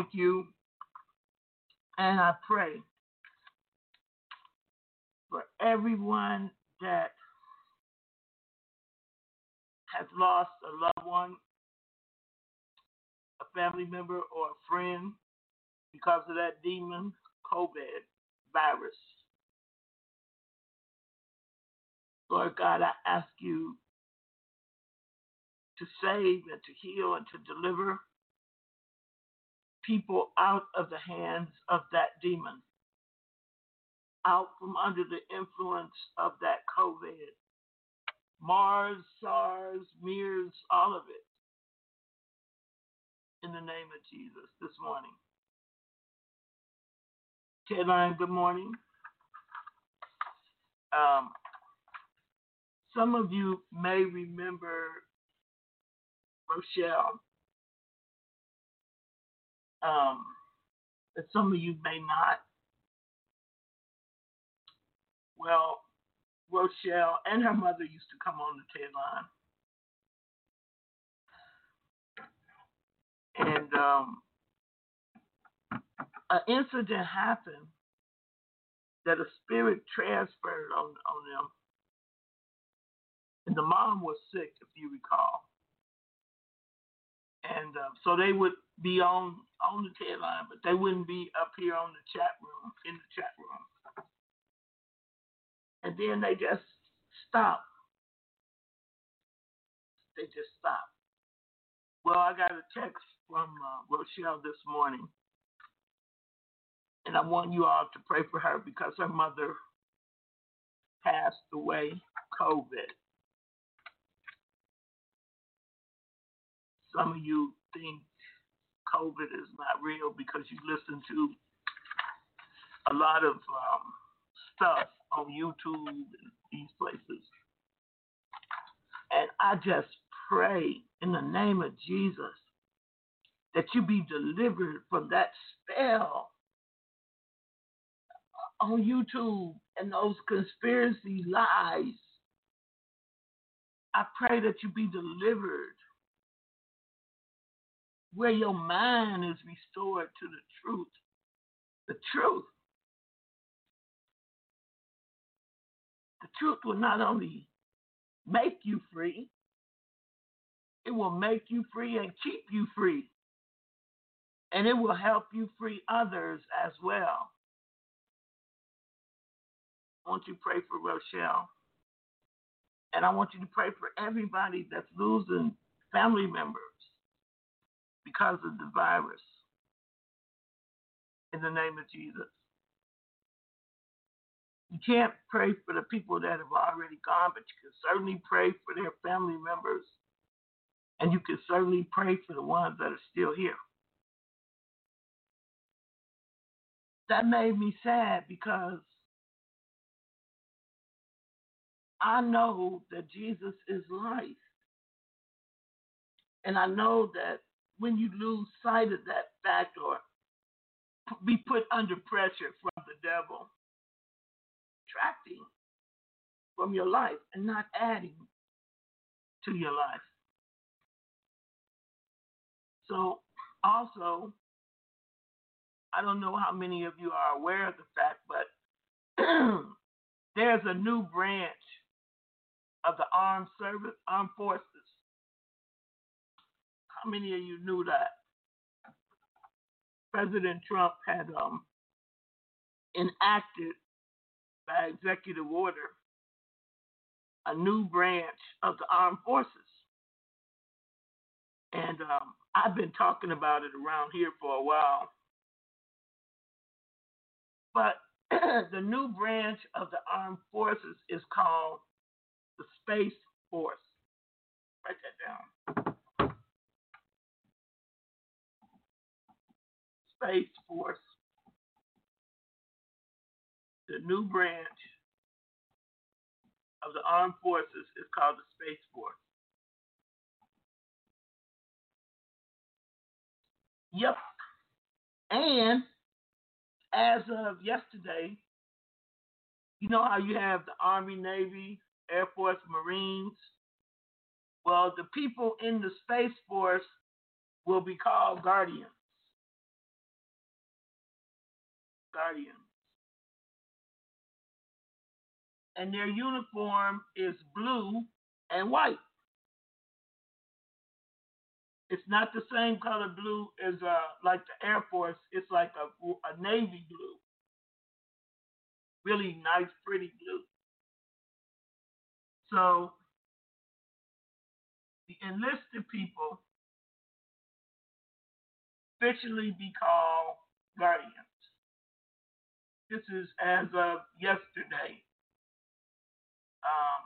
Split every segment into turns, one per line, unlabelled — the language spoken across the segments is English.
Thank you and I pray for everyone that has lost a loved one, a family member, or a friend because of that demon COVID virus. Lord God, I ask you to save and to heal and to deliver people out of the hands of that demon, out from under the influence of that COVID. Mars, SARS, MERS, all of it. In the name of Jesus this morning. Caroline, good morning. Um, some of you may remember Rochelle. Um, but some of you may not. Well, Rochelle and her mother used to come on the TED line. And um, an incident happened that a spirit transferred on, on them. And the mom was sick, if you recall. And uh, so they would be on on the TED line, but they wouldn't be up here on the chat room, in the chat room. And then they just stopped. They just stopped. Well, I got a text from uh, Rochelle this morning, and I want you all to pray for her because her mother passed away COVID. Some of you think COVID is not real because you listen to a lot of um, stuff on YouTube and these places. And I just pray in the name of Jesus that you be delivered from that spell on YouTube and those conspiracy lies. I pray that you be delivered where your mind is restored to the truth. The truth. The truth will not only make you free, it will make you free and keep you free. And it will help you free others as well. I want you to pray for Rochelle. And I want you to pray for everybody that's losing family members because of the virus. In the name of Jesus. You can't pray for the people that have already gone, but you can certainly pray for their family members. And you can certainly pray for the ones that are still here. That made me sad because I know that Jesus is life. And I know that when you lose sight of that fact or be put under pressure from the devil, subtracting from your life and not adding to your life. So, also, I don't know how many of you are aware of the fact, but there's a new branch of the armed service, armed forces. How many of you knew that? President Trump had um, enacted by executive order a new branch of the armed forces. And um, I've been talking about it around here for a while. But the new branch of the armed forces is called the Space Force. Write that down. Space Force. The new branch of the armed forces is called the Space Force. Yep. And as of yesterday, you know how you have the Army, Navy, Air Force, Marines? Well, the people in the Space Force will be called Guardians. Guardians. And their uniform is blue and white. It's not the same color blue as uh like the Air Force. It's like a, a navy blue. Really nice, pretty blue. So the enlisted people officially be called guardians. This is as of yesterday. Um,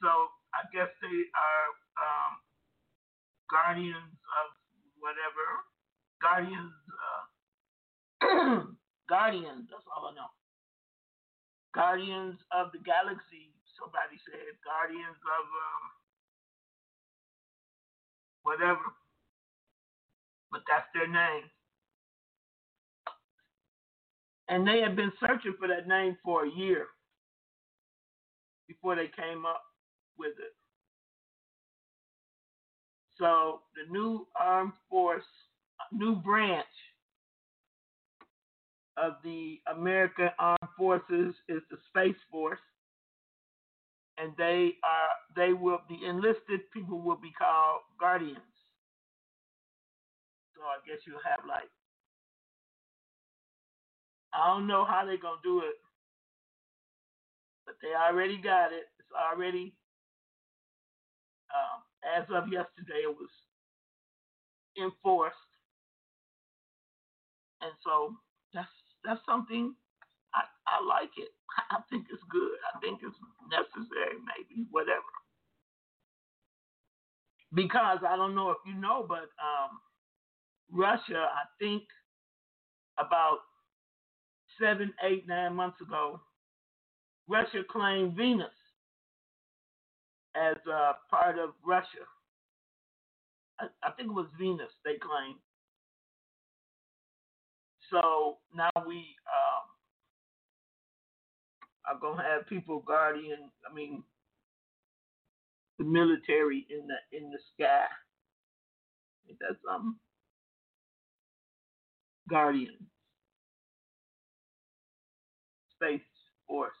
so I guess they are um, guardians of whatever. Guardians, uh, guardians. That's all I know. Guardians of the Galaxy. Somebody said guardians of um, whatever. But that's their name. And they had been searching for that name for a year before they came up with it. So the new armed force, new branch of the American Armed Forces is the Space Force, and they are they will the enlisted people will be called guardians. So I guess you'll have like I don't know how they're gonna do it, but they already got it. It's already um, as of yesterday, it was enforced, and so that's that's something I I like it. I think it's good. I think it's necessary, maybe whatever. Because I don't know if you know, but um, Russia, I think about seven, eight, nine months ago, Russia claimed Venus as a part of Russia. I, I think it was Venus they claimed. So now we um, are gonna have people guardian. I mean, the military in the in the sky. Ain't that something? Guardian. Space Force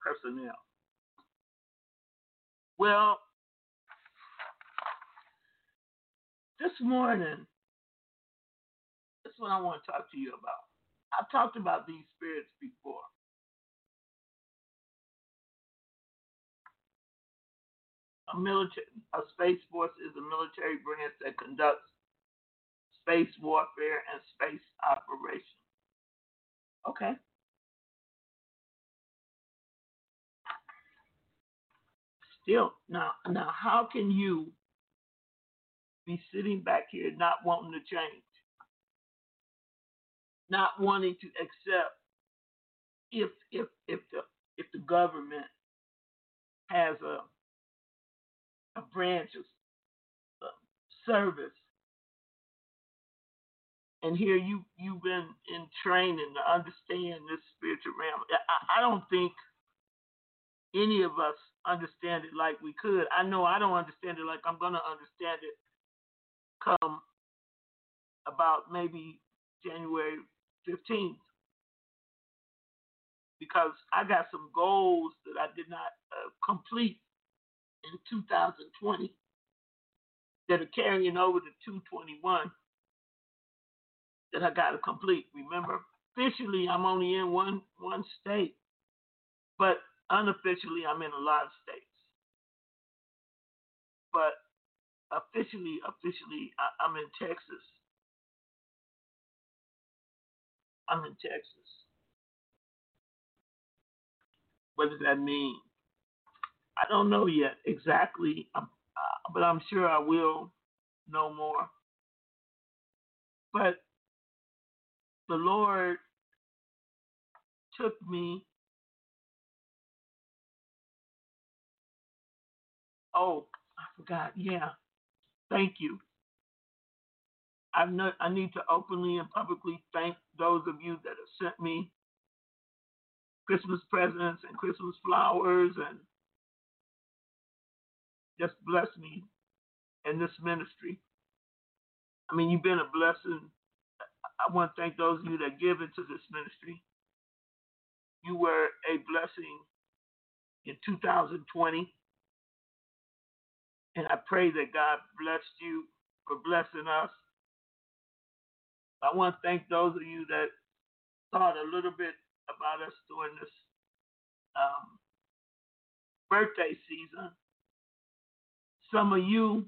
personnel. Well, this morning, this is what I want to talk to you about. I've talked about these spirits before. A military, a space force is a military branch that conducts space warfare and space operations. Okay. Still, now, now, how can you be sitting back here not wanting to change, not wanting to accept if if if the if the government has a a branch of uh, service and here you you've been in training to understand this spiritual realm. I, I don't think any of us understand it like we could. I know I don't understand it like I'm going to understand it come about maybe January 15th. Because I got some goals that I did not uh, complete in 2020 that are carrying over to 221 that I got to complete. Remember, officially I'm only in one one state, but unofficially I'm in a lot of states. But officially, officially I, I'm in Texas. I'm in Texas. What does that mean? I don't know yet exactly, uh, but I'm sure I will know more. But the Lord took me. Oh, I forgot. Yeah. Thank you. I I need to openly and publicly thank those of you that have sent me Christmas presents and Christmas flowers and just bless me in this ministry. I mean, you've been a blessing. I want to thank those of you that give into this ministry. You were a blessing in 2020. And I pray that God blessed you for blessing us. I want to thank those of you that thought a little bit about us during this um, birthday season. Some of you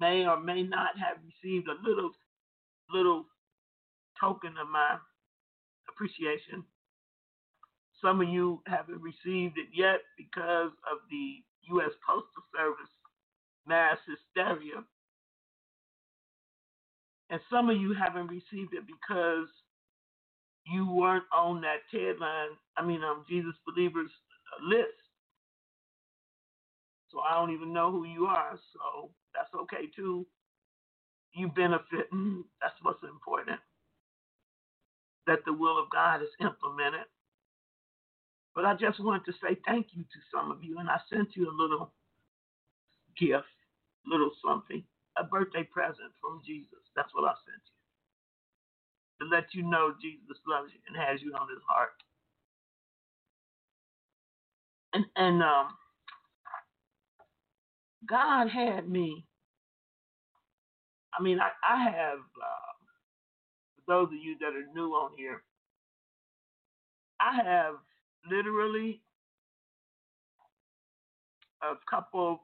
may or may not have received a little little token of my appreciation. Some of you haven't received it yet because of the U.S. Postal Service mass hysteria. And some of you haven't received it because you weren't on that TED line, I mean, um, Jesus Believers list. So I don't even know who you are. So that's okay too. You benefit. mm, That's what's important. That the will of God is implemented. But I just wanted to say thank you to some of you, and I sent you a little gift, little something, a birthday present from Jesus. That's what I sent you. To let you know Jesus loves you and has you on his heart. And and um God had me. I mean, I, I have, uh, for those of you that are new on here, I have literally a couple,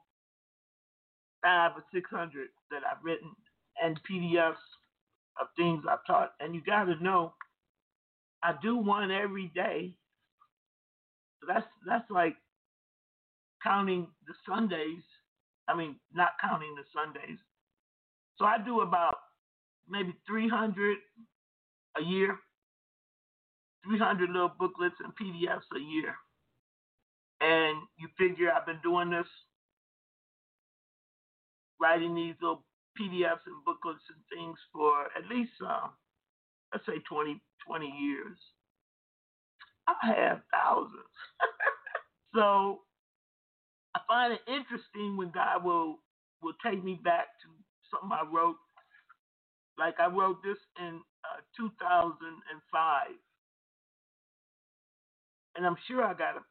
five or six hundred that I've written and PDFs of things I've taught. And you got to know, I do one every day. So that's that's like counting the Sundays I mean, not counting the Sundays. So I do about maybe 300 a year, 300 little booklets and PDFs a year. And you figure I've been doing this, writing these little PDFs and booklets and things for at least, uh, let's say 20, 20 years. I have thousands. so I find it interesting when God will will take me back to something I wrote. Like I wrote this in uh, 2005, and I'm sure I got a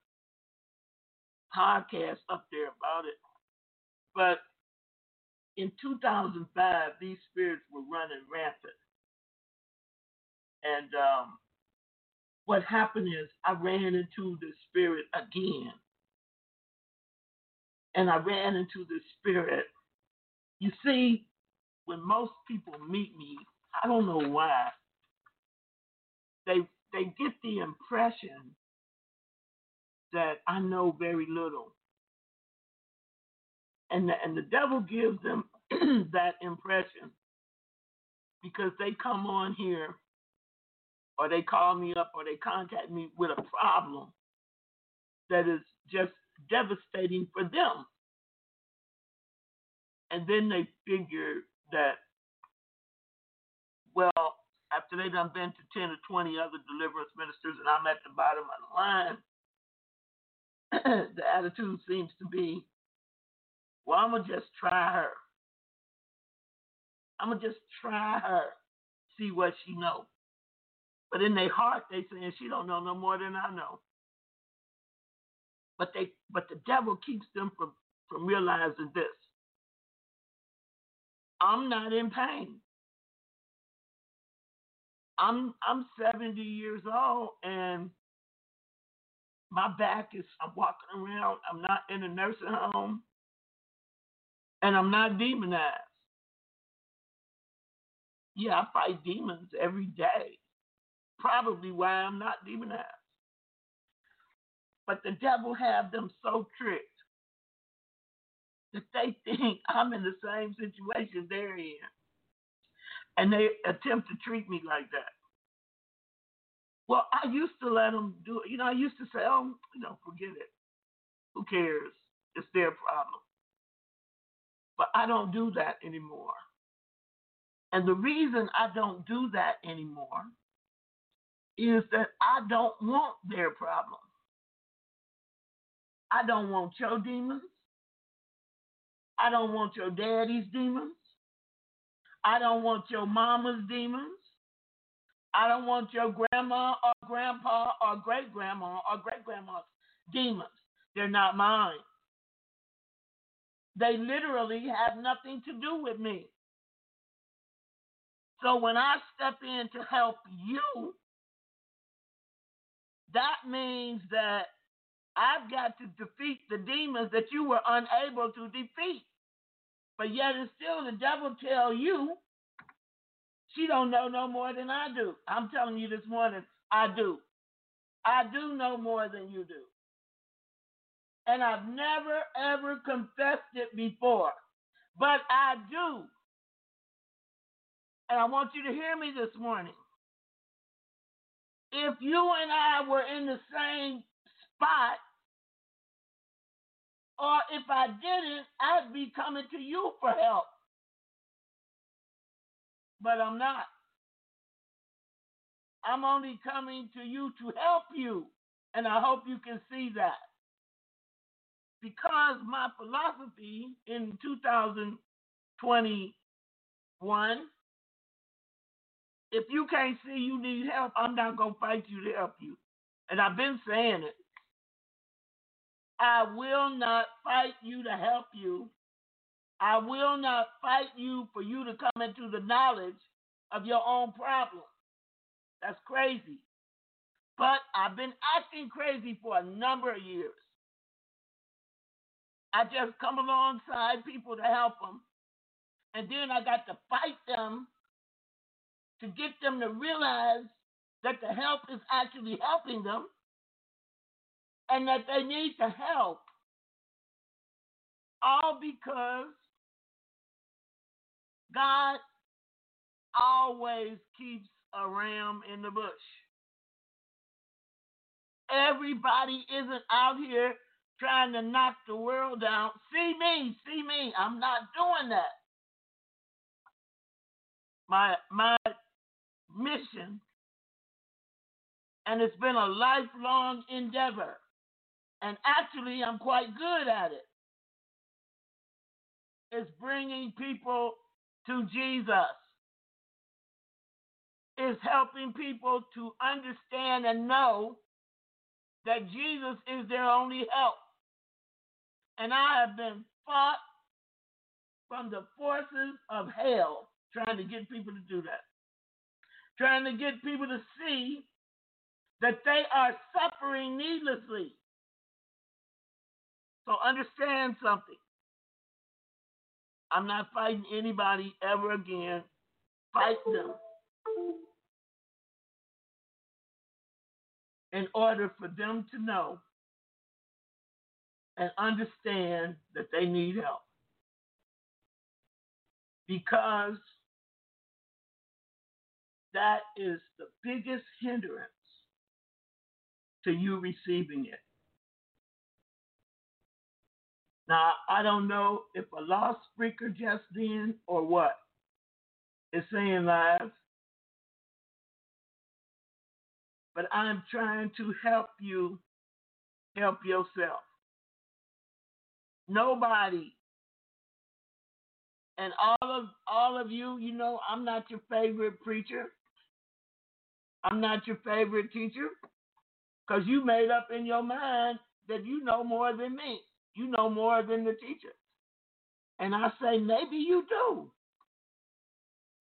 podcast up there about it. But in 2005, these spirits were running rampant, and um, what happened is I ran into the spirit again and I ran into the spirit. You see, when most people meet me, I don't know why, they they get the impression that I know very little. And the, and the devil gives them that impression because they come on here or they call me up or they contact me with a problem that is just devastating for them. And then they figure that, well, after they done been to 10 or 20 other deliverance ministers and I'm at the bottom of the line, the attitude seems to be, well, I'm gonna just try her. I'm gonna just try her, see what she knows. But in their heart, they saying she don't know no more than I know. But they, but the devil keeps them from from realizing this. I'm not in pain. I'm I'm 70 years old and my back is I'm walking around. I'm not in a nursing home. And I'm not demonized. Yeah, I fight demons every day. Probably why I'm not demonized. But the devil have them so tricked that they think I'm in the same situation they're in. And they attempt to treat me like that. Well, I used to let them do it. You know, I used to say, oh, you know, forget it. Who cares? It's their problem. But I don't do that anymore. And the reason I don't do that anymore is that I don't want their problem. I don't want your demons. I don't want your daddy's demons. I don't want your mama's demons. I don't want your grandma or grandpa or great grandma or great grandma's demons. They're not mine. They literally have nothing to do with me. So when I step in to help you, that means that I've got to defeat the demons that you were unable to defeat. But yet and still the devil tell you she don't know no more than I do. I'm telling you this morning, I do. I do know more than you do. And I've never ever confessed it before. But I do. And I want you to hear me this morning. If you and I were in the same spot, or if I didn't, I'd be coming to you for help. But I'm not. I'm only coming to you to help you. And I hope you can see that. Because my philosophy in 2021, if you can't see you need help, I'm not going to fight you to help you. And I've been saying it. I will not fight you to help you. I will not fight you for you to come into the knowledge of your own problem. That's crazy. But I've been acting crazy for a number of years. I just come alongside people to help them. And then I got to fight them to get them to realize that the help is actually helping them and that they need the help. All because God always keeps a ram in the bush. Everybody isn't out here trying to knock the world down. See me, see me. I'm not doing that. My my mission, and it's been a lifelong endeavor. And actually, I'm quite good at it. It's bringing people to Jesus. it's helping people to understand and know that Jesus is their only help. And I have been fought from the forces of hell trying to get people to do that. Trying to get people to see that they are suffering needlessly. So understand something. I'm not fighting anybody ever again. Fight them. In order for them to know and understand that they need help. Because that is the biggest hindrance to you receiving it. Now, I don't know if a lost speaker just then or what is saying live, but I'm trying to help you help yourself. Nobody. And all of all of you, you know, I'm not your favorite preacher. I'm not your favorite teacher. Because you made up in your mind that you know more than me. You know more than the teacher. And I say, maybe you do.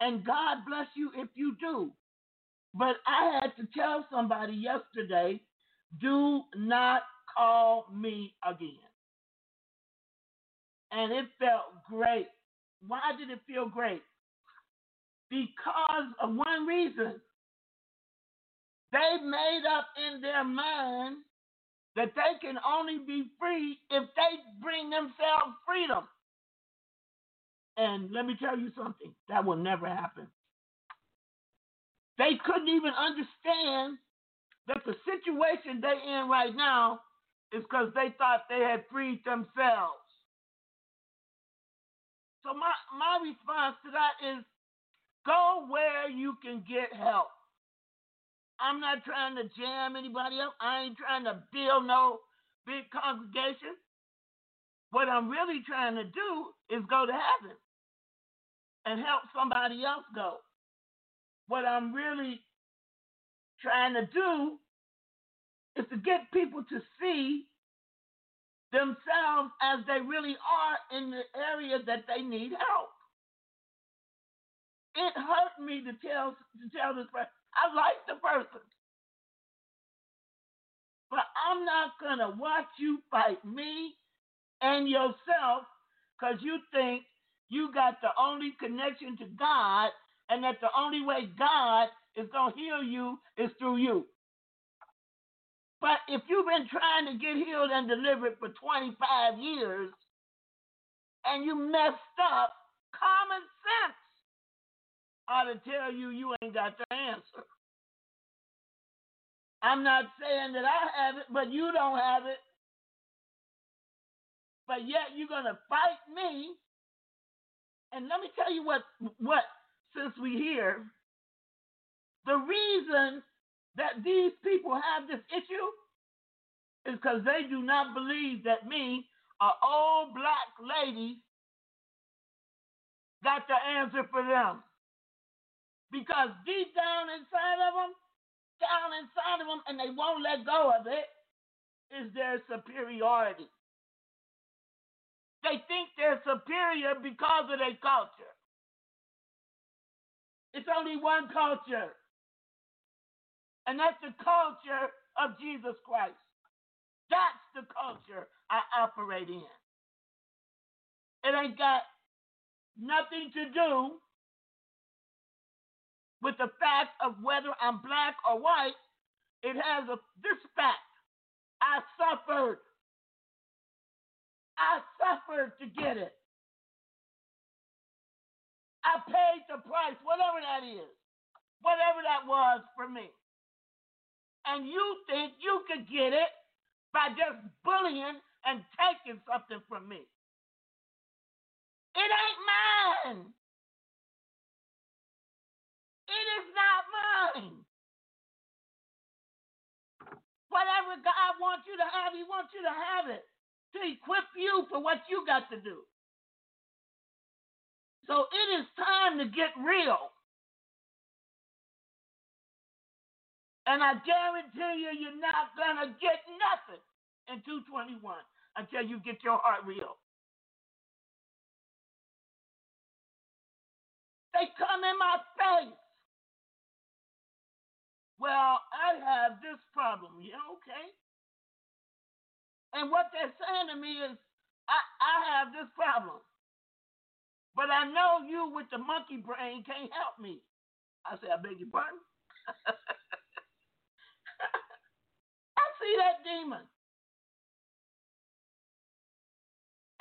And God bless you if you do. But I had to tell somebody yesterday do not call me again. And it felt great. Why did it feel great? Because of one reason. They made up in their mind that they can only be free if they bring themselves freedom. And let me tell you something that will never happen. They couldn't even understand that the situation they're in right now is because they thought they had freed themselves. So my, my response to that is go where you can get help. I'm not trying to jam anybody up. I ain't trying to build no big congregation. What I'm really trying to do is go to heaven and help somebody else go. What I'm really trying to do is to get people to see themselves as they really are in the area that they need help. It hurt me to tell to tell this person. I like the person. But I'm not gonna watch you fight me and yourself because you think you got the only connection to God and that the only way God is gonna heal you is through you. But if you've been trying to get healed and delivered for 25 years and you messed up, common sense ought to tell you you ain't got the answer. I'm not saying that I have it, but you don't have it. But yet you're gonna fight me. And let me tell you what what since we here, the reason that these people have this issue is because they do not believe that me, an old black lady, got the answer for them. Because deep down inside of them, down inside of them, and they won't let go of it, is their superiority. They think they're superior because of their culture. It's only one culture, and that's the culture of Jesus Christ. That's the culture I operate in. It ain't got nothing to do with the fact of whether I'm black or white. It has a this fact. I suffered. I suffered to get it. I paid the price, whatever that is, whatever that was for me. And you think you could get it by just bullying and taking something from me. It ain't mine. Is not mine. Whatever God wants you to have, He wants you to have it to equip you for what you got to do. So it is time to get real. And I guarantee you, you're not going to get nothing in 221 until you get your heart real. They come in my face. Well, I have this problem. Yeah, okay. And what they're saying to me is, I, I have this problem. But I know you with the monkey brain can't help me. I say, I beg your pardon? I see that demon.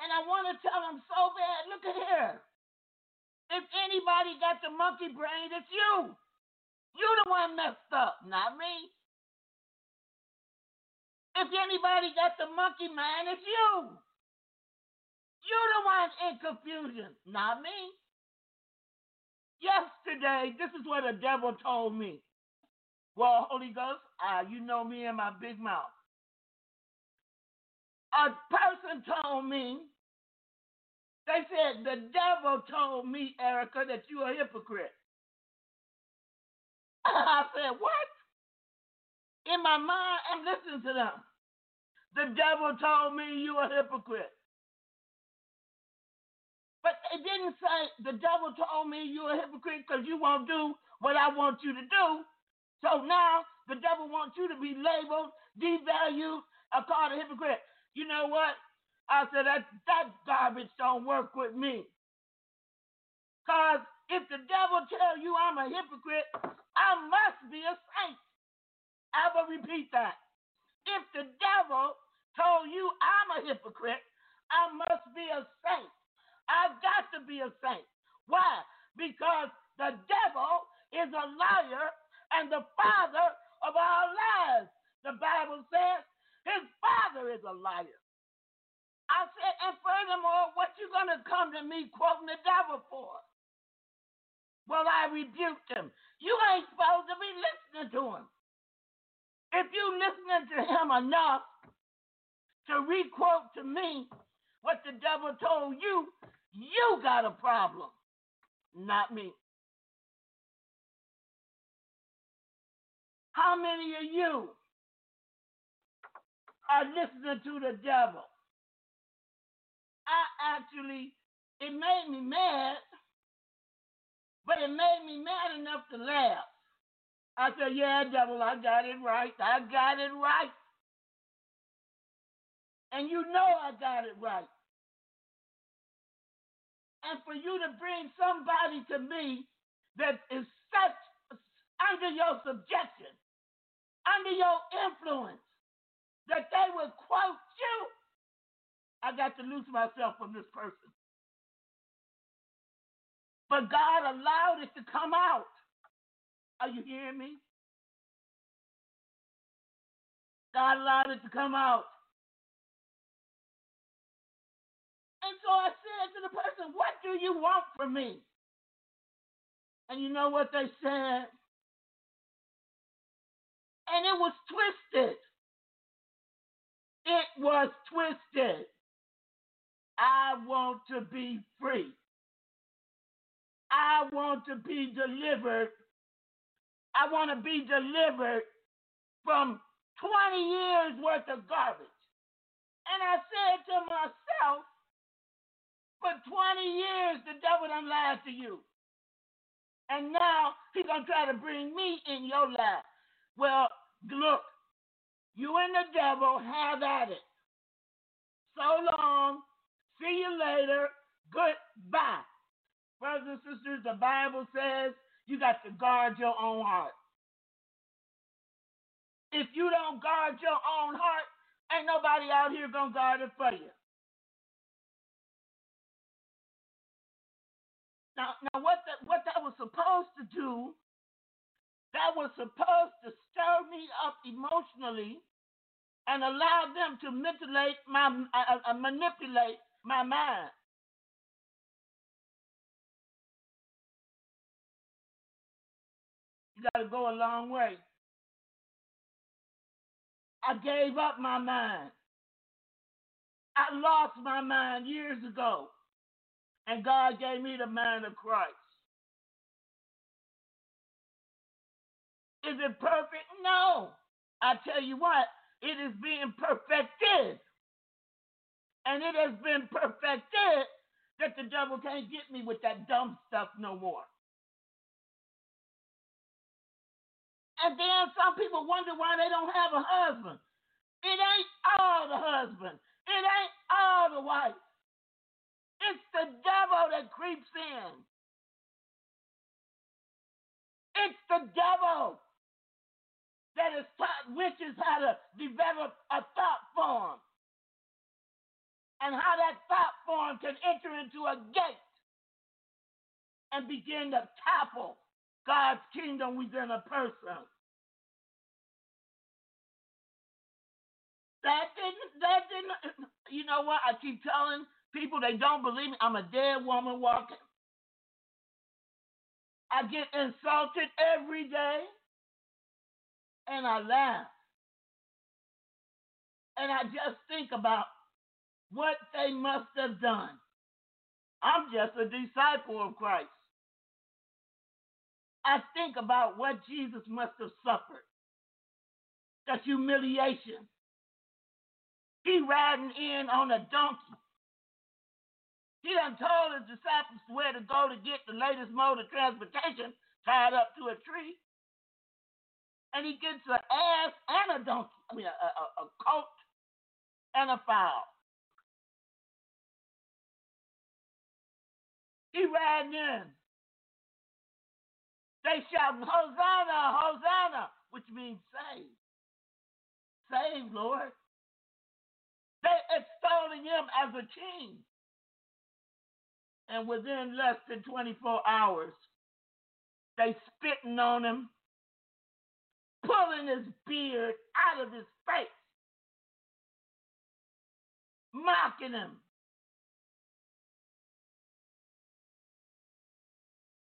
And I want to tell him so bad, look at here. If anybody got the monkey brain, it's you. You the one messed up, not me. If anybody got the monkey mind, it's you. You're the one in confusion, not me. Yesterday, this is what the devil told me. Well, Holy Ghost, uh, you know me and my big mouth. a person told me, they said, the devil told me, Erica, that you are a hypocrite. I said, what? In my mind, and listen to them. The devil told me you a hypocrite. But it didn't say the devil told me you're a hypocrite because you won't do what I want you to do. So now the devil wants you to be labeled, devalued, or called a hypocrite. You know what? I said that that garbage don't work with me. Cause if the devil tell you I'm a hypocrite, I must be a saint. I will repeat that. If the devil told you I'm a hypocrite, I must be a saint. I've got to be a saint. Why? Because the devil is a liar and the father of our lies. The Bible says his father is a liar. I said, and furthermore, what you gonna come to me quoting the devil for? Well, I rebuked him. You ain't supposed to be listening to him. If you listening to him enough to requote to me what the devil told you, you got a problem, not me. How many of you are listening to the devil? I actually, it made me mad, but it made me mad enough to laugh. I said, Yeah, devil, I got it right. I got it right. And you know I got it right. And for you to bring somebody to me that is such under your subjection, under your influence, that they would quote you, I got to lose myself from this person. But God allowed it to come out. Are you hearing me? God allowed it to come out. And so I said to the person, What do you want from me? And you know what they said? And it was twisted. It was twisted. I want to be free. I want to be delivered. I want to be delivered from 20 years worth of garbage. And I said to myself, for 20 years, the devil done lied to you. And now he's going to try to bring me in your life. Well, look, you and the devil have at it. So long. See you later. Goodbye. Brothers and sisters, the Bible says you got to guard your own heart. If you don't guard your own heart, ain't nobody out here gonna guard it for you. Now, now what that what that was supposed to do, that was supposed to stir me up emotionally and allow them to manipulate my uh, uh, manipulate my mind. Got to go a long way. I gave up my mind. I lost my mind years ago. And God gave me the mind of Christ. Is it perfect? No. I tell you what, it is being perfected. And it has been perfected that the devil can't get me with that dumb stuff no more. And then some people wonder why they don't have a husband. It ain't all the husband. It ain't all the wife. It's the devil that creeps in. It's the devil that has taught witches how to develop a thought form and how that thought form can enter into a gate and begin to topple God's kingdom within a person. That didn't, that didn't, you know what? I keep telling people they don't believe me. I'm a dead woman walking. I get insulted every day and I laugh. And I just think about what they must have done. I'm just a disciple of Christ. I think about what Jesus must have suffered the humiliation. He riding in on a donkey. He done told his disciples where to go to get the latest mode of transportation tied up to a tree. And he gets an ass and a donkey, I mean, a, a, a coat and a foal. He riding in. They shouting, Hosanna, Hosanna, which means save. Save, Lord. They extolling him as a king. And within less than 24 hours, they spitting on him, pulling his beard out of his face, mocking him.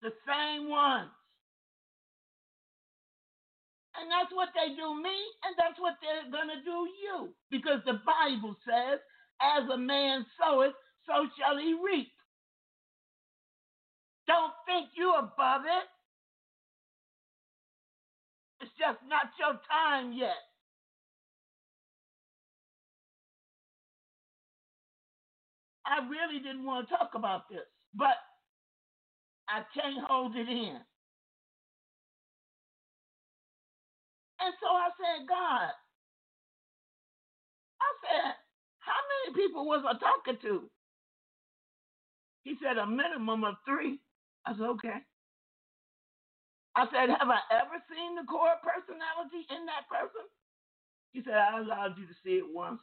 The same ones. And that's what they do me, and that's what they're going to do you. Because the Bible says, as a man soweth, so shall he reap. Don't think you're above it. It's just not your time yet. I really didn't want to talk about this, but I can't hold it in. And so I said, God, I said, how many people was I talking to? He said, a minimum of three. I said, okay. I said, have I ever seen the core personality in that person? He said, I allowed you to see it once.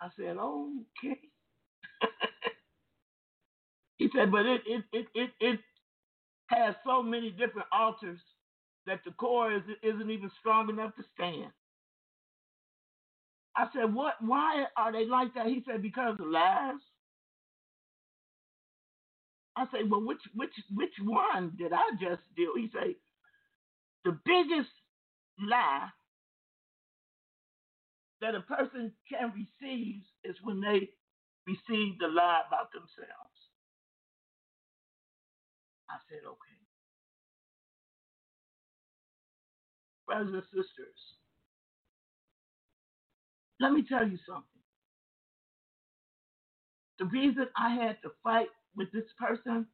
I said, okay. he said, but it it it it it has so many different alters that the core is, isn't even strong enough to stand. I said, what? Why are they like that? He said, because of lies. I said, well, which which which one did I just do? He said, the biggest lie that a person can receive is when they receive the lie about themselves. I said, okay. Brothers and sisters, let me tell you something. The reason I had to fight with this person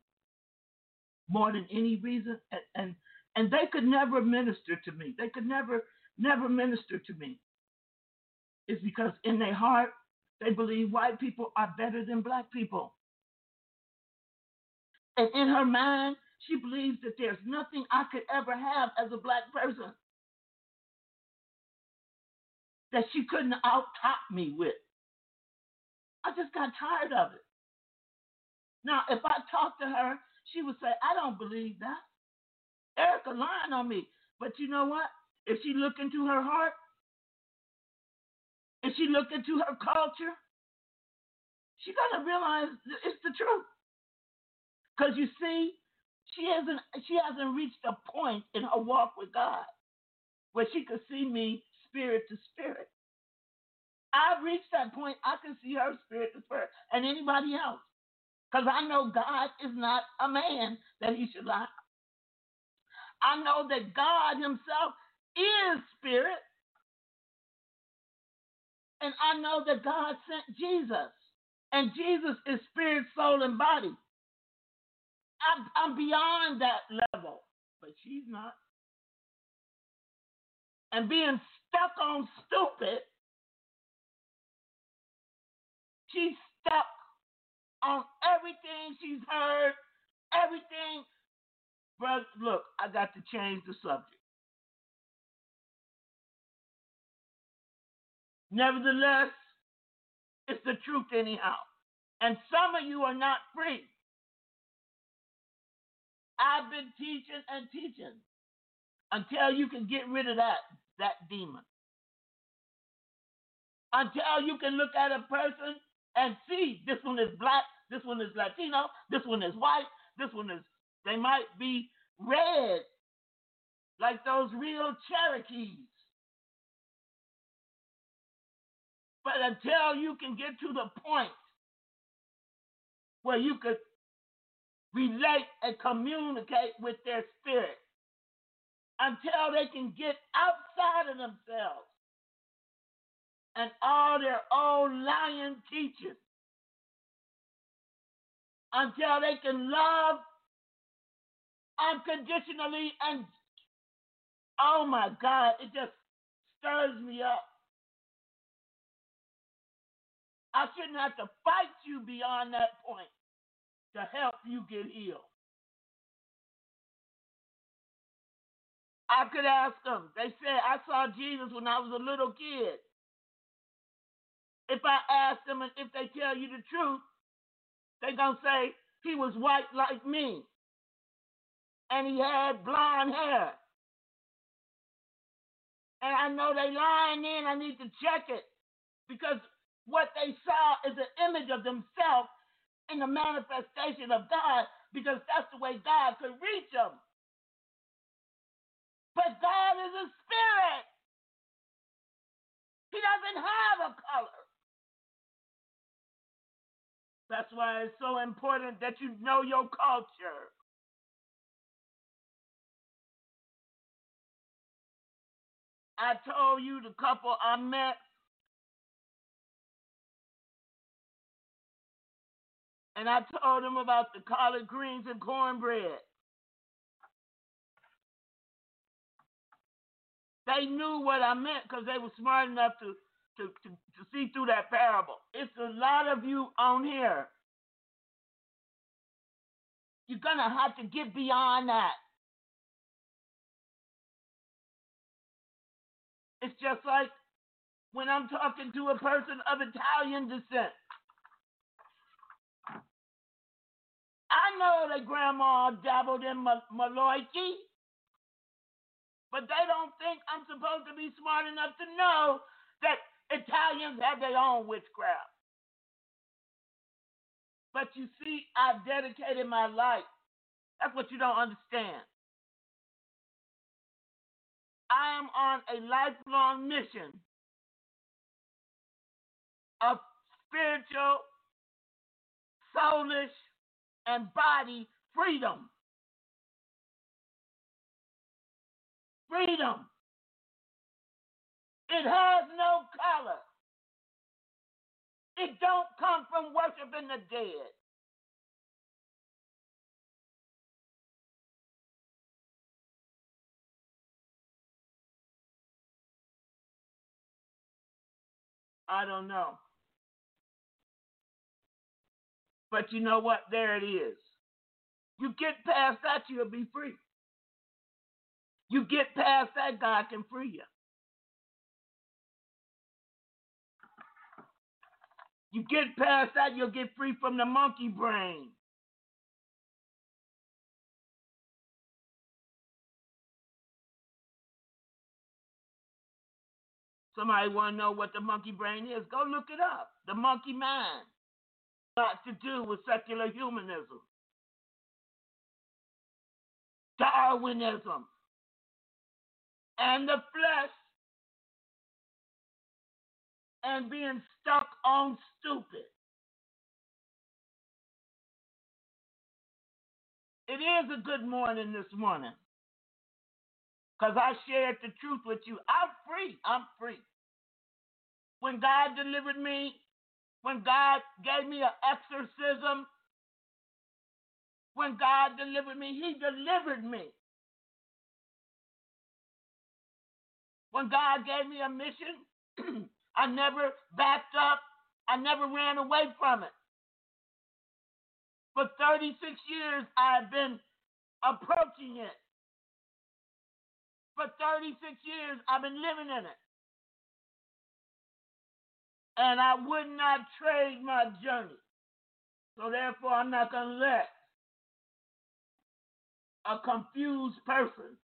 more than any reason, and, and and they could never minister to me. They could never, never minister to me. Is because in their heart they believe white people are better than black people. And in her mind, she believes that there's nothing I could ever have as a black person that she couldn't out top me with. I just got tired of it. Now, if I talk to her, she would say, I don't believe that. Erica lying on me. But you know what? If she look into her heart, if she look into her culture, she's gonna realize it's the truth. Because you see, she hasn't she hasn't reached a point in her walk with God where she could see me spirit to spirit. I've reached that point. I can see her spirit to spirit and anybody else. Because I know God is not a man that he should lie. I know that God himself is spirit. And I know that God sent Jesus. And Jesus is spirit, soul, and body. I'm, I'm beyond that level. But she's not. And being stuck on stupid, she's stuck on everything she's heard, everything. Brother, look, I got to change the subject. Nevertheless, it's the truth anyhow. And some of you are not free. I've been teaching and teaching until you can get rid of that, that demon. Until you can look at a person and see this one is black, this one is Latino, this one is white, this one is, they might be red, like those real Cherokees. But until you can get to the point where you could relate and communicate with their spirit, until they can get outside of themselves and all their old lying teachers, until they can love unconditionally and oh my God, it just stirs me up. I shouldn't have to fight you beyond that point to help you get healed. I could ask them. They said, I saw Jesus when I was a little kid. If I ask them and if they tell you the truth, they're going to say he was white like me and he had blonde hair. And I know they lying in, I need to check it because what they saw is an image of themselves in the manifestation of God because that's the way God could reach them. But God is a spirit. He doesn't have a color. That's why it's so important that you know your culture. I told you the couple I met. And I told them about the collard greens and cornbread. They knew what I meant because they were smart enough to, to, to, to see through that parable. It's a lot of you on here. You're going to have to get beyond that. It's just like when I'm talking to a person of Italian descent. I know that grandma dabbled in ma- Maloiki, but they don't think I'm supposed to be smart enough to know that Italians have their own witchcraft. But you see, I've dedicated my life. That's what you don't understand. I am on a lifelong mission of spiritual, soulish, and body freedom. Freedom. It has no color. It don't come from worshiping the dead. I don't know. But you know what? There it is. You get past that, you'll be free. You get past that, God can free you. You get past that, you'll get free from the monkey brain. Somebody want to know what the monkey brain is? Go look it up. The monkey mind. Got to do with secular humanism, Darwinism, and the flesh, and being stuck on stupid. It is a good morning this morning because I shared the truth with you. I'm free. I'm free. When God delivered me, when God gave me an exorcism, when God delivered me, He delivered me. When God gave me a mission, I never backed up, I never ran away from it. For 36 years, I've been approaching it. For 36 years, I've been living in it. And I would not trade my journey. So therefore, I'm not going to let a confused person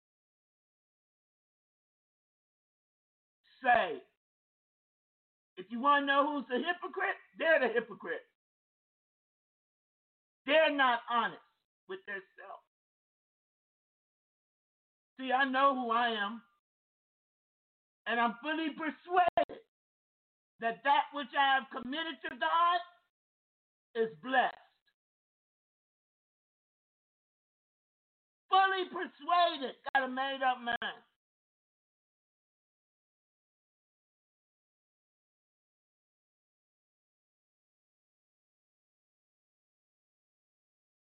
say, if you want to know who's the hypocrite, they're the hypocrite. They're not honest with themselves. See, I know who I am, and I'm fully persuaded that that which I have committed to God is blessed. Fully persuaded, got a made up mind.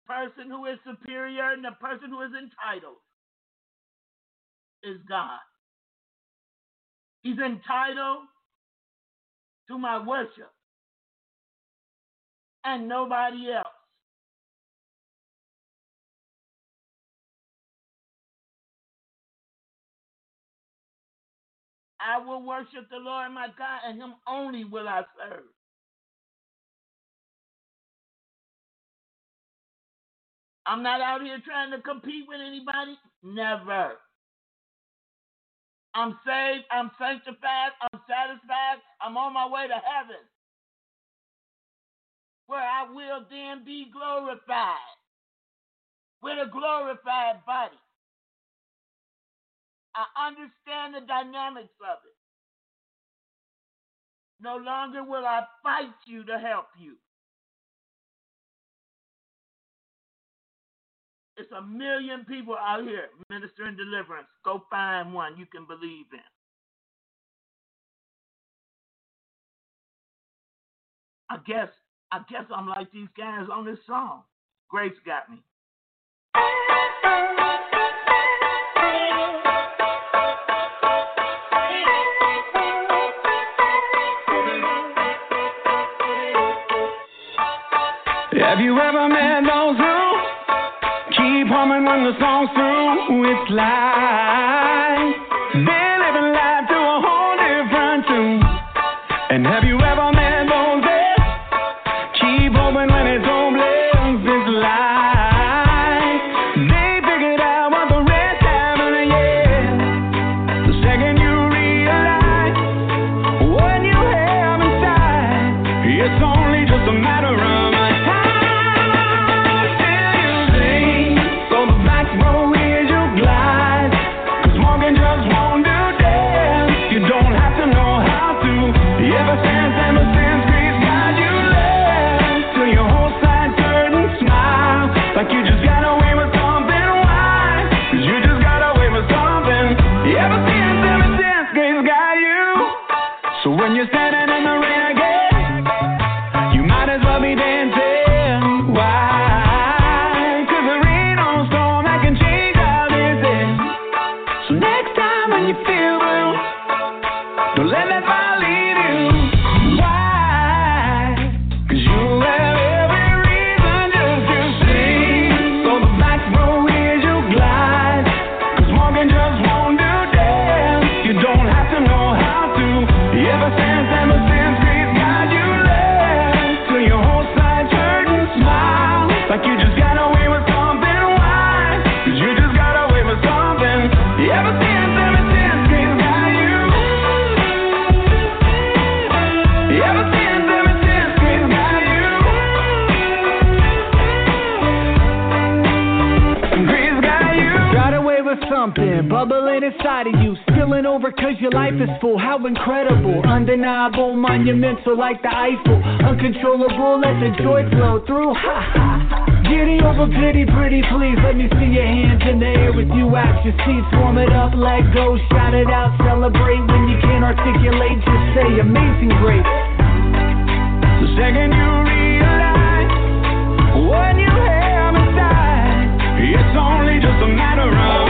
Person who is superior and the person who is entitled is God. He's entitled to my worship and nobody else. I will worship the Lord my God, and Him only will I serve. I'm not out here trying to compete with anybody. Never. I'm saved. I'm sanctified. I'm satisfied. I'm on my way to heaven where I will then be glorified with a glorified body. I understand the dynamics of it. No longer will I fight you to help you. It's a million people out here ministering deliverance. Go find one you can believe in. I guess I guess I'm like these guys on this song. Grace got me.
Have you ever met keep humming when the song's through? It's like they're inside of you,
spilling over cause your life is full. How incredible, undeniable, monumental like the Eiffel, uncontrollable. Let the joy flow through. Ha ha. Giddy over pity, pretty please. Let me see your hands in the air with you at your seats. Warm it up, let go, shout it out, celebrate when you can't articulate. Just say amazing grace.
The second you realize what you have inside, it's only just a matter of.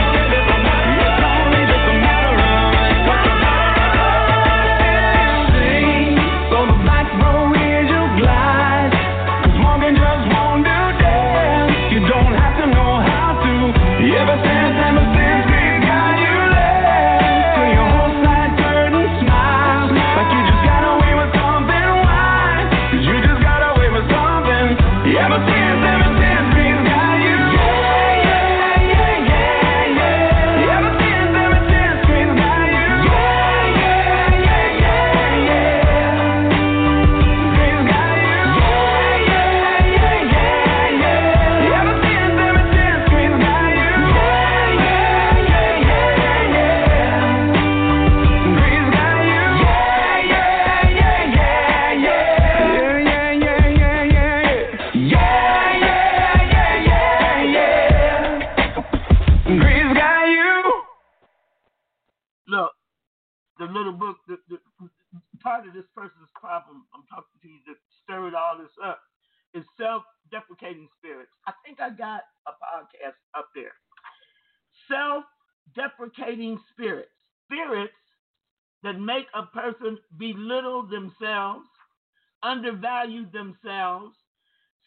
Undervalue themselves,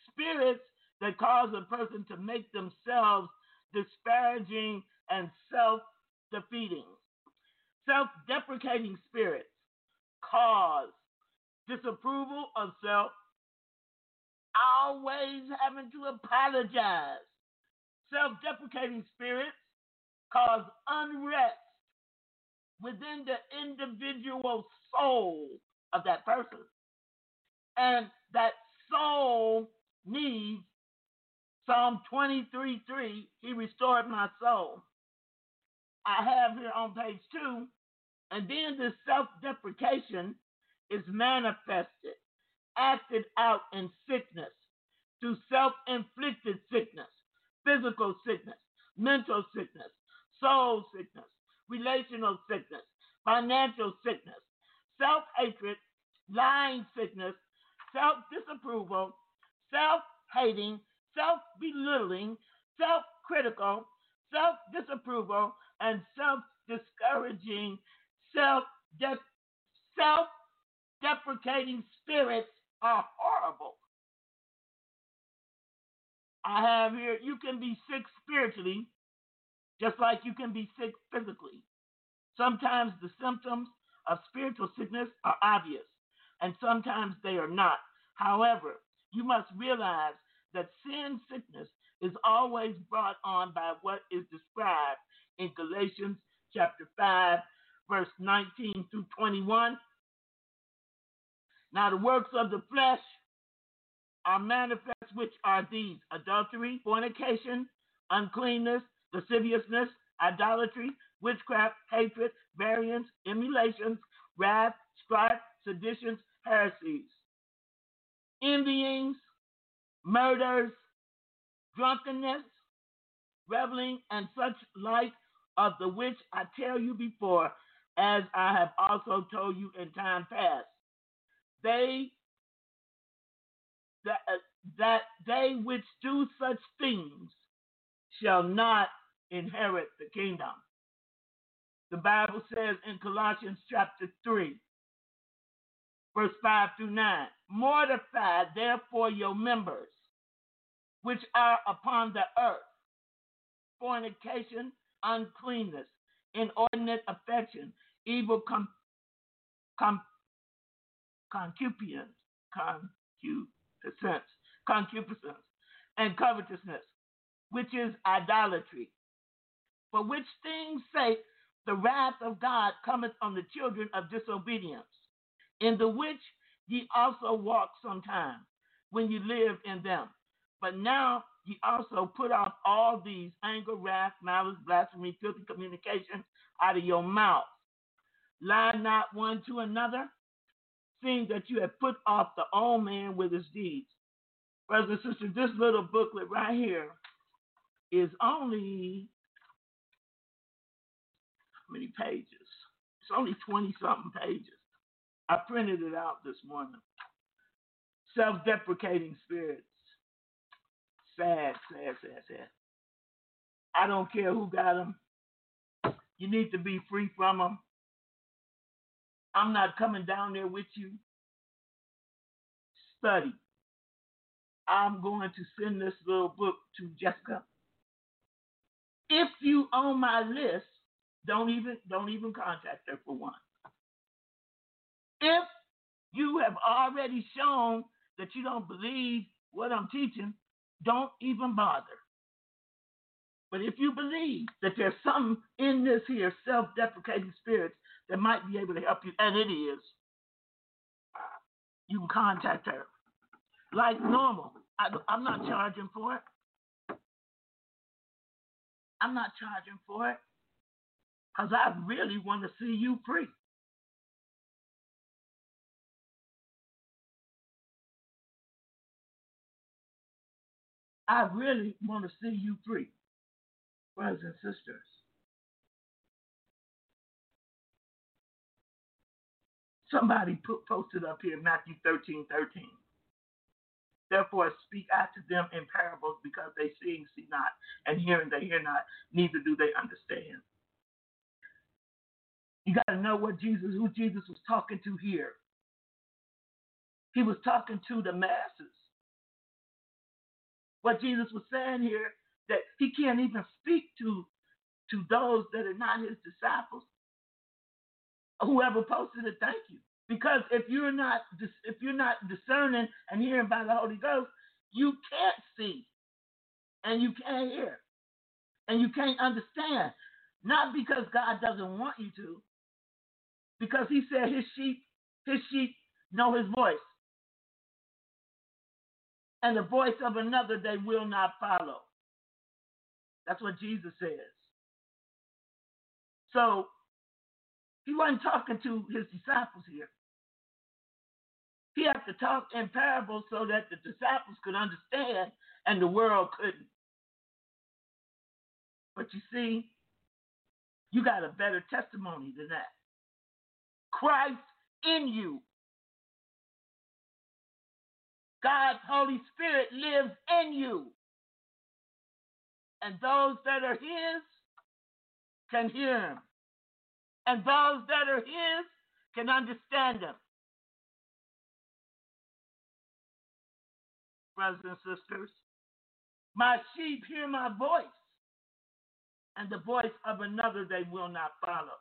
spirits that cause a person to make themselves disparaging and self defeating. Self deprecating spirits cause disapproval of self, always having to apologize. Self deprecating spirits cause unrest within the individual soul of that person. And that soul needs Psalm 23 3, He restored my soul. I have here on page two, and then this self deprecation is manifested, acted out in sickness, through self inflicted sickness, physical sickness, mental sickness, soul sickness, relational sickness, financial sickness, self hatred, lying sickness, self disapproval, self hating, self belittling, self critical, self disapproval, and self discouraging, self self deprecating spirits are horrible. I have here, you can be sick spiritually just like you can be sick physically. Sometimes the symptoms of spiritual sickness are obvious, and sometimes they are not. However, you must realize that sin sickness is always brought on by what is described in Galatians chapter 5, verse 19 through 21. Now, the works of the flesh are manifest, which are these adultery, fornication, uncleanness, lasciviousness, idolatry, witchcraft, hatred, variance, emulations, wrath, strife, seditions, heresies, envyings, murders, drunkenness, reveling, and such like, of the which I tell you before, as I have also told you in time past. They that, uh, that they which do such things shall not inherit the kingdom. The Bible says in Colossians chapter 3, verse 5 through 9 Mortify therefore your members which are upon the earth. Fornication, uncleanness, inordinate affection, evil com- com- concupiscence, concupiscence, concupiscence, and covetousness, which is idolatry. For which things sake the wrath of God cometh on the children of disobedience, in the which ye also walked sometime when ye lived in them. But now ye also put off all these anger, wrath, malice, blasphemy, filthy communication out of your mouth. Lie not one to another, seeing that you have put off the old man with his deeds. Brothers and sisters, this little booklet right here is only how many pages? It's only 20 something pages. I printed it out this morning. Self deprecating spirits. Sad, sad, sad, sad. I don't care who got them. You need to be free from them. I'm not coming down there with you. Study. I'm going to send this little book to Jessica. If you on my list, don't even don't even contact her for one. If you have already shown that you don't believe what I'm teaching, don't even bother. But if you believe that there's something in this here self-deprecating spirits that might be able to help you, and it is, you can contact her. Like normal. I, I'm not charging for it. I'm not charging for it because I really want to see you free. I really want to see you free, brothers and sisters. Somebody put posted up here Matthew 13, 13. Therefore speak I to them in parables because they seeing see not, and hearing they hear not, neither do they understand. You got to know what Jesus, who Jesus was talking to here. He was talking to the masses. What Jesus was saying here, that he can't even speak to, to those that are not his disciples. Whoever posted it, thank you. Because if you're not if you're not discerning and hearing by the Holy Ghost, you can't see and you can't hear and you can't understand. Not because God doesn't want you to, because He said His sheep, His sheep know His voice, and the voice of another they will not follow. That's what Jesus says. So he wasn't talking to his disciples here. He had to talk in parables so that the disciples could understand and the world couldn't. But you see, you got a better testimony than that. Christ in you. God's Holy Spirit lives in you. And those that are His can hear Him. And those that are His can understand Him. Brothers and sisters, my sheep hear my voice, and the voice of another they will not follow.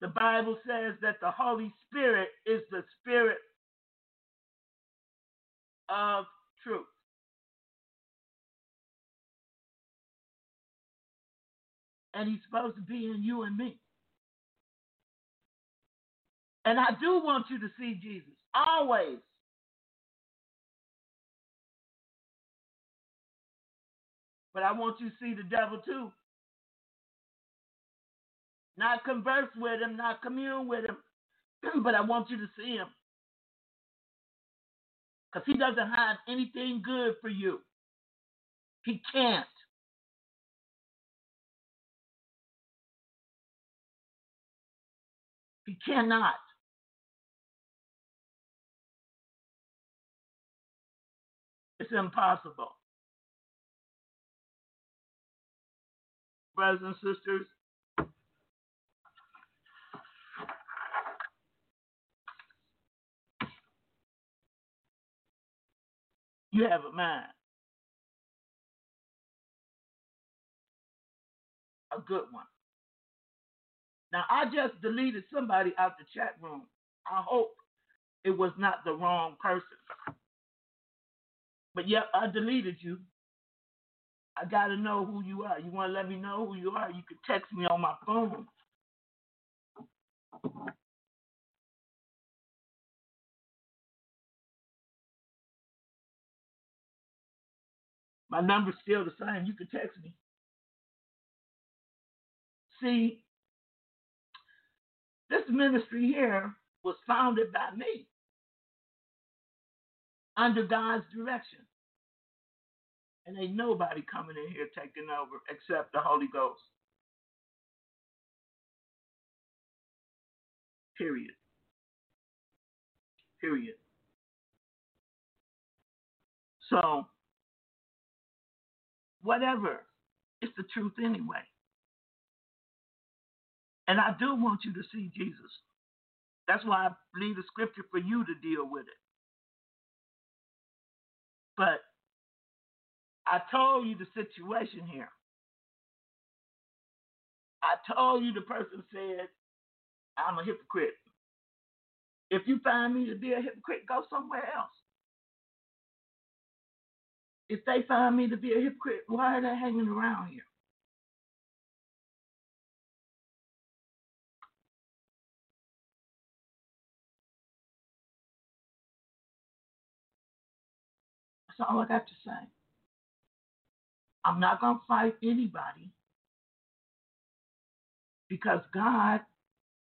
The Bible says that the Holy Spirit is the Spirit of truth. And he's supposed to be in you and me. And I do want you to see Jesus always. But I want you to see the devil too. Not converse with him, not commune with him, but I want you to see him. Because he doesn't have anything good for you. He can't. He cannot. It's impossible. Brothers and sisters, you have a mind. A good one. Now, I just deleted somebody out the chat room. I hope it was not the wrong person. But yep, I deleted you. I got to know who you are. You want to let me know who you are? You can text me on my phone. My number's still the same. You can text me. See, this ministry here was founded by me under God's direction. And ain't nobody coming in here taking over except the Holy Ghost. Period. Period. So, whatever, it's the truth anyway. And I do want you to see Jesus. That's why I leave the scripture for you to deal with it. But I told you the situation here. I told you the person said, I'm a hypocrite. If you find me to be a hypocrite, go somewhere else. If they find me to be a hypocrite, why are they hanging around here? That's all I got to say. I'm not going to fight anybody because God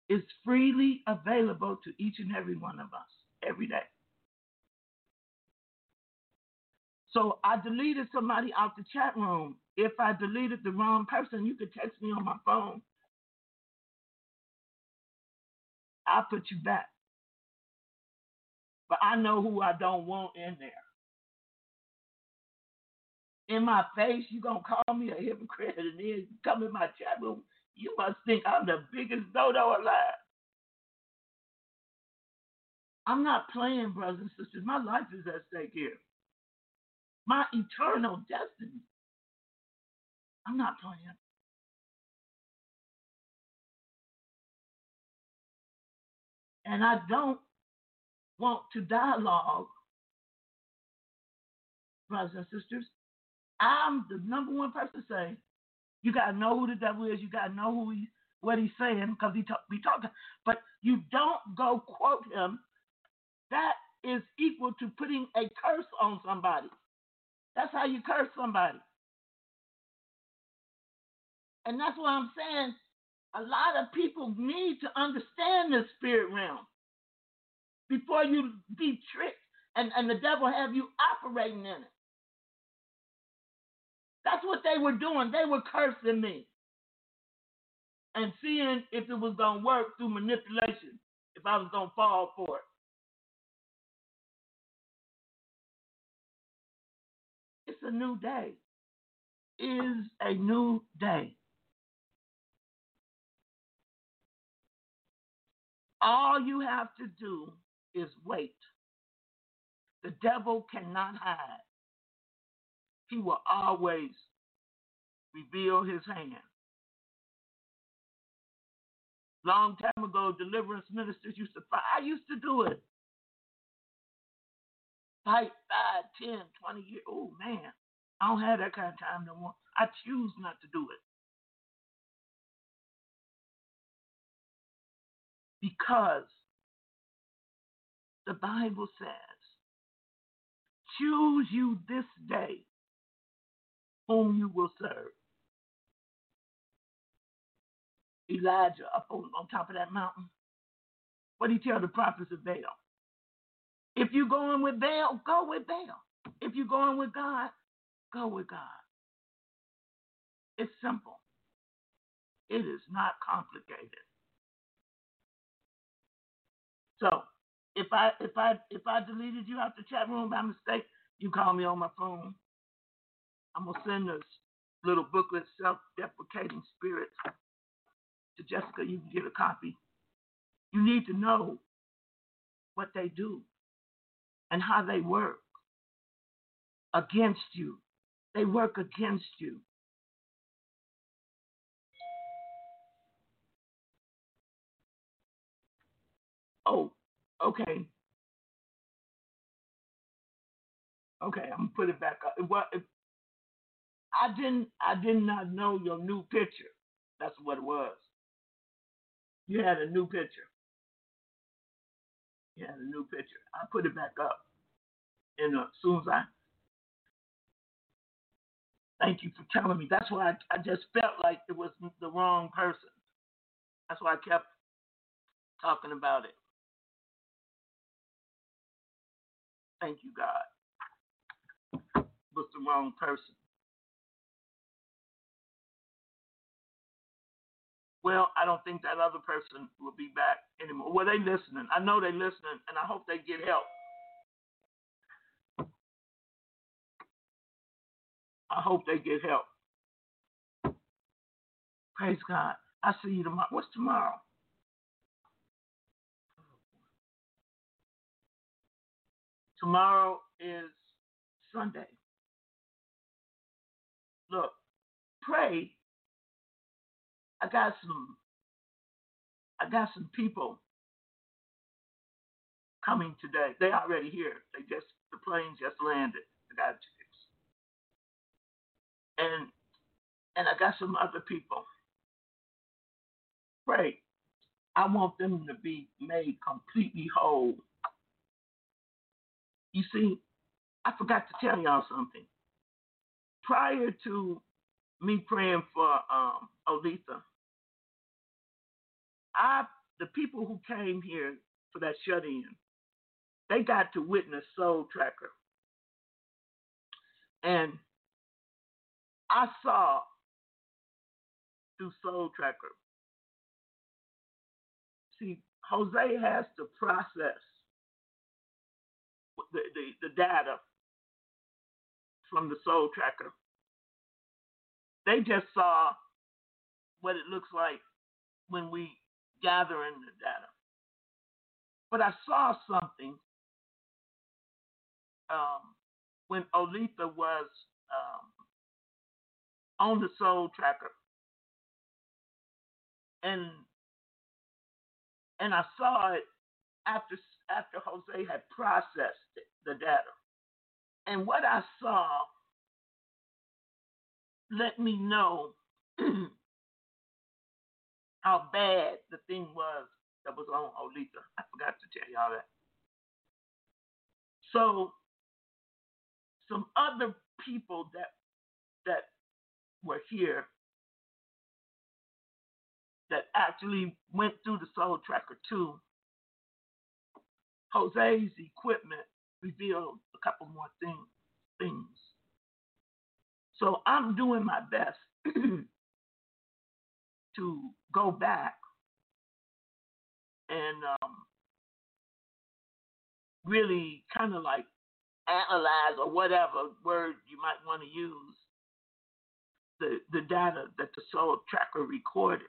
is freely available to each and every one of us every day. So I deleted somebody out the chat room if I deleted the wrong person, you could text me on my phone. I'll put you back. But I know who I don't want in there. In my face, you gonna call me a hypocrite and then come in my chat room. You must think I'm the biggest dodo alive. I'm not playing, brothers and sisters. My life is at stake here. My eternal destiny. I'm not playing. And I don't want to dialogue, brothers and sisters. I'm the number one person to say, you gotta know who the devil is, you gotta know who he what he's saying, because he talk, be talking, but you don't go quote him. That is equal to putting a curse on somebody. That's how you curse somebody. And that's why I'm saying. A lot of people need to understand the spirit realm before you be tricked and, and the devil have you operating in it. That's what they were doing. They were cursing me and seeing if it was going to work through manipulation, if I was going to fall for it. A new day. Is a new day. All you have to do is wait. The devil cannot hide. He will always reveal his hand. Long time ago, deliverance ministers used to fight. I used to do it. Five, ten, twenty years. Oh, man. I don't have that kind of time no more. I choose not to do it. Because the Bible says, choose you this day whom you will serve. Elijah up on, on top of that mountain. What did he tell the prophets of Baal? If you're going with Baal, go with Baal. If you're going with God, go with God. It's simple. It is not complicated. So if I if I if I deleted you out the chat room by mistake, you call me on my phone. I'm gonna send this little booklet, self-deprecating spirits, to Jessica. You can get a copy. You need to know what they do and how they work against you. They work against you. Oh, okay. Okay, I'm gonna put it back up. What I didn't I did not know your new picture. That's what it was. You had a new picture. You had a new picture. I put it back up. And uh, as soon as I thank you for telling me. That's why I, I just felt like it was the wrong person. That's why I kept talking about it. Thank you, God. It Was the wrong person. Well, I don't think that other person will be back anymore. Well, they listening. I know they listening, and I hope they get help. I hope they get help. Praise God. I see you tomorrow. What's tomorrow? Tomorrow is Sunday. Look, pray. I got some I got some people coming today. They already here. They just the plane just landed. I got tickets. And and I got some other people. Pray. I want them to be made completely whole. You see, I forgot to tell y'all something. Prior to me praying for um, Olitha, I the people who came here for that shut in, they got to witness Soul Tracker. And I saw through Soul Tracker. See, Jose has to process the, the, the data from the Soul Tracker. They just saw what it looks like when we gather in the data. But I saw something um, when Olitha was um, on the Soul Tracker, and and I saw it after after Jose had processed the data, and what I saw let me know how bad the thing was that was on Olitha. I forgot to tell y'all that. So some other people that that were here that actually went through the Soul Tracker too. Jose's equipment revealed a couple more thing, things. So I'm doing my best to go back and um, really kind of like analyze or whatever word you might want to use the, the data that the soul tracker recorded.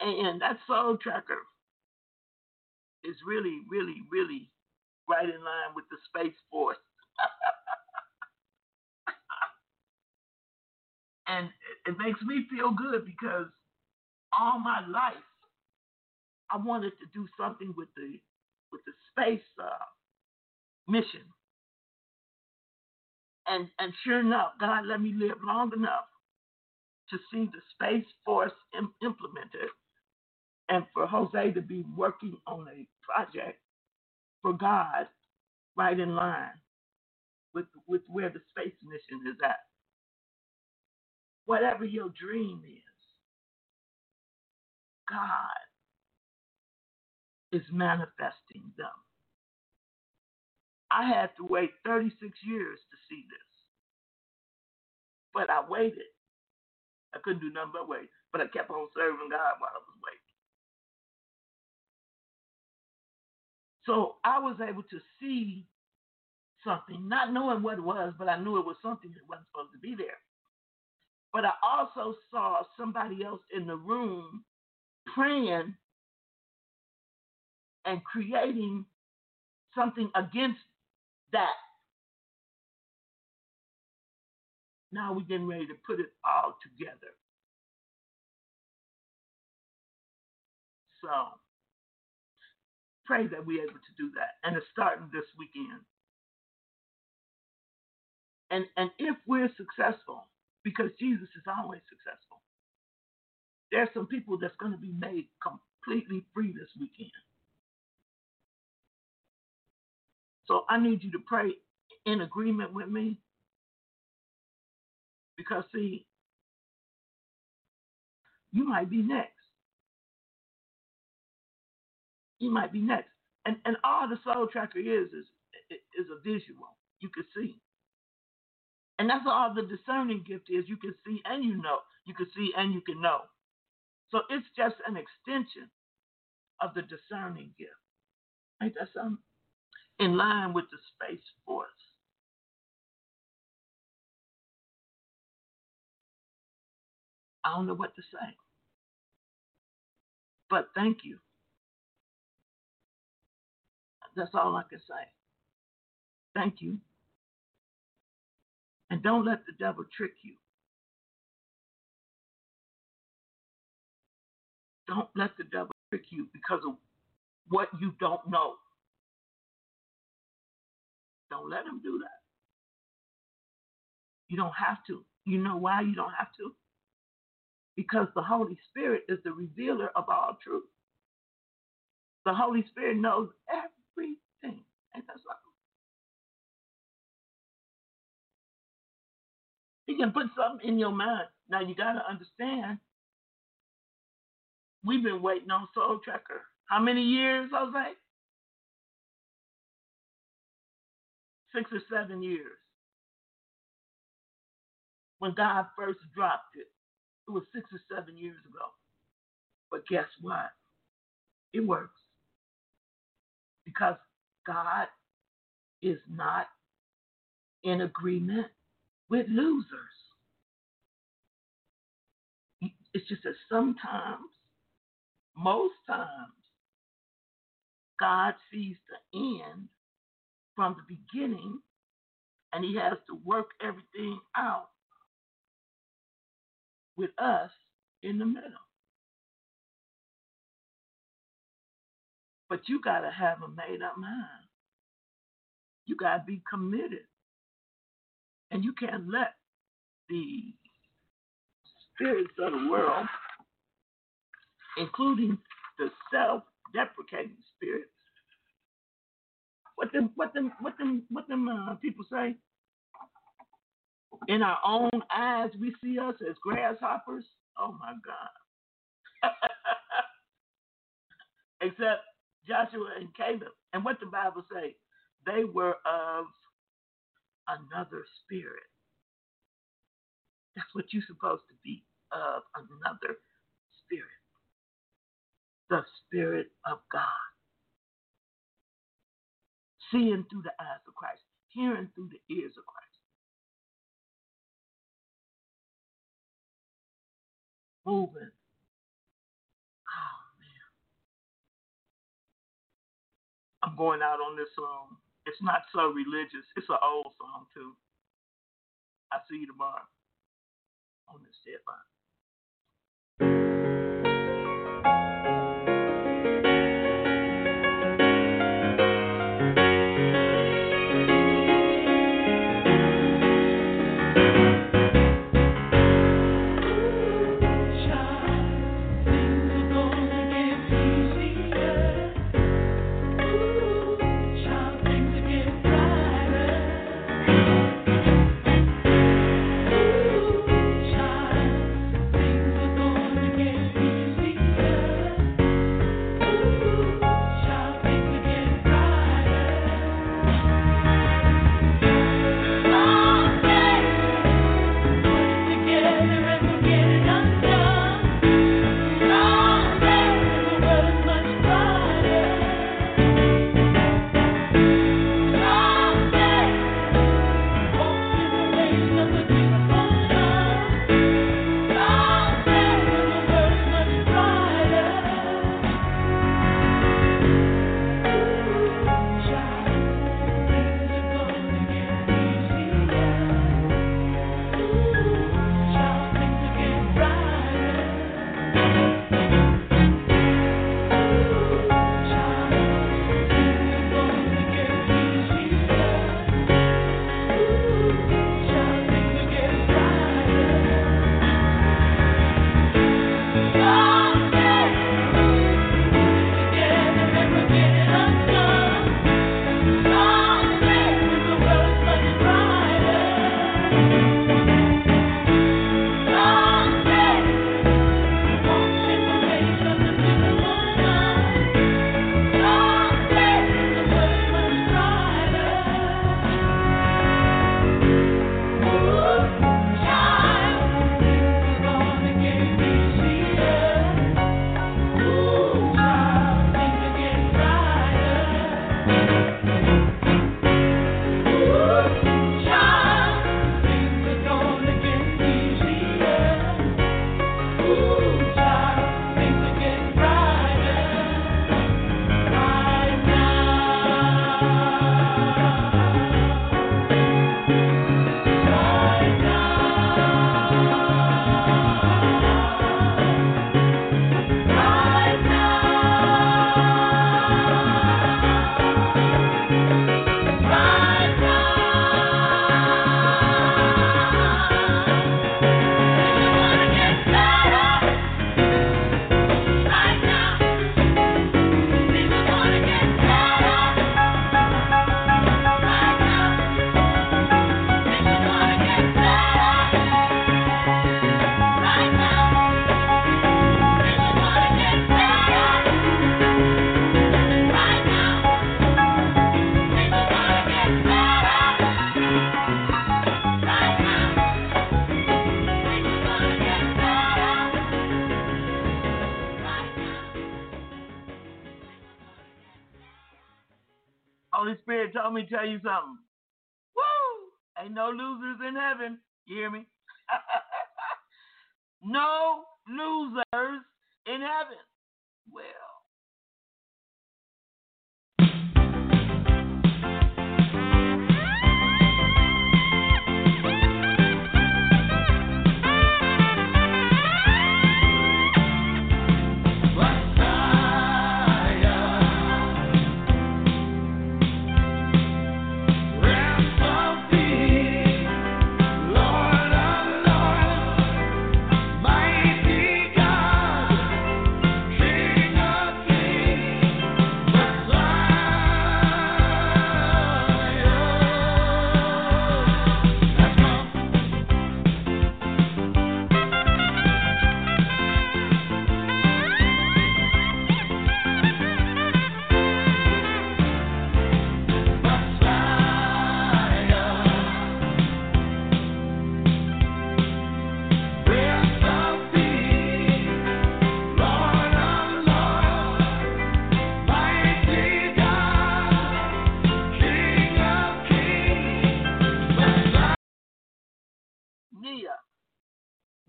And that soul tracker is really, really, really right in line with the Space Force. and it, makes me feel good because all my life I wanted to do something with the with the space uh, mission. And and sure enough, God let me live long enough to see the Space Force Im- implemented, and for Jose to be working on a project for God, right in line with with where the space mission is at. Whatever your dream is, God is manifesting them. I had to wait 36 years to see this. But I waited. I couldn't do nothing but wait. But I kept on serving God while I was waiting. So I was able to see something, not knowing what it was, but I knew it was something that wasn't supposed to be there. But I also saw somebody else in the room praying and creating something against that. Now we're getting ready to put it all together. So pray that we're able to do that. And it's starting this weekend. And and if we're successful, because Jesus is always successful, there's some people that's going to be made completely free this weekend. So I need you to pray in agreement with me. Because, see, you might be next. You might be next. And, and all the soul tracker is, is is a visual. You can see. And that's all the discerning gift is. You can see and you know. You can see and you can know. So it's just an extension of the discerning gift. Ain't that something? in line with the Space Force. I don't know what to say. But thank you. That's all I can say. Thank you. And don't let the devil trick you. Don't let the devil trick you because of what you don't know. Don't let him do that. You don't have to. You know why you don't have to? Because the Holy Spirit is the revealer of all truth. The Holy Spirit knows everything. Ain't that something? He can put something in your mind. Now you got to understand. We've been waiting on Soul Tracker. How many years, Jose? six or seven years. when God first dropped it. It was six or seven years ago. But guess what? It works. Because God is not in agreement with losers. It's just that sometimes, most times, God sees the end from the beginning and he has to work everything out with us in the middle. But you got to have a made up mind. You got to be committed. And you can't let the spirits of the world, including the self deprecating spirits, what them what them what them what them uh, people say? In our own eyes, we see us as grasshoppers. Oh my God! Except Joshua and Caleb, and what the Bible say? They were of another spirit. That's what you're supposed to be of another spirit. The spirit of God seeing through the eyes of Christ, hearing through the ears of Christ. Moving. Oh man. I'm going out on this song. It's not so religious. It's an old song too. I see you tomorrow on this
TED line.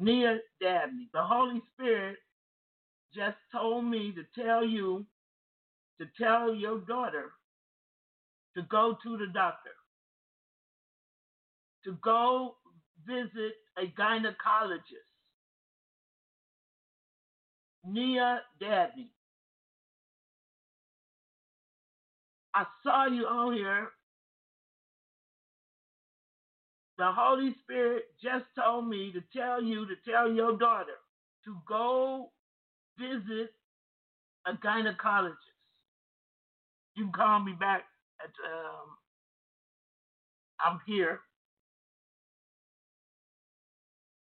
Nia Dabney, the Holy Spirit just told me to tell you to tell your daughter to go to the doctor, to go visit a gynecologist. Nia Dabney. I saw you on here. The Holy Spirit just told me to tell you to tell your daughter to go visit a gynecologist. You can call me back at um, I'm here.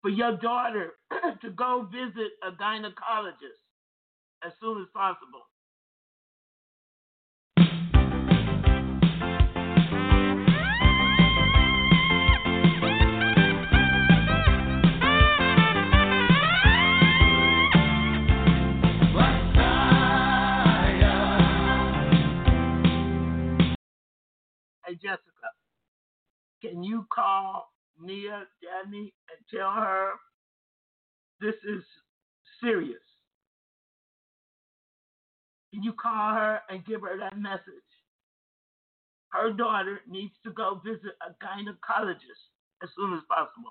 For your daughter to go visit a gynecologist as soon as possible. Hey, Jessica, can you call Nia Dabney and tell her this is serious? Can you call her and give her that message? Her daughter needs to go visit a gynecologist as soon as possible.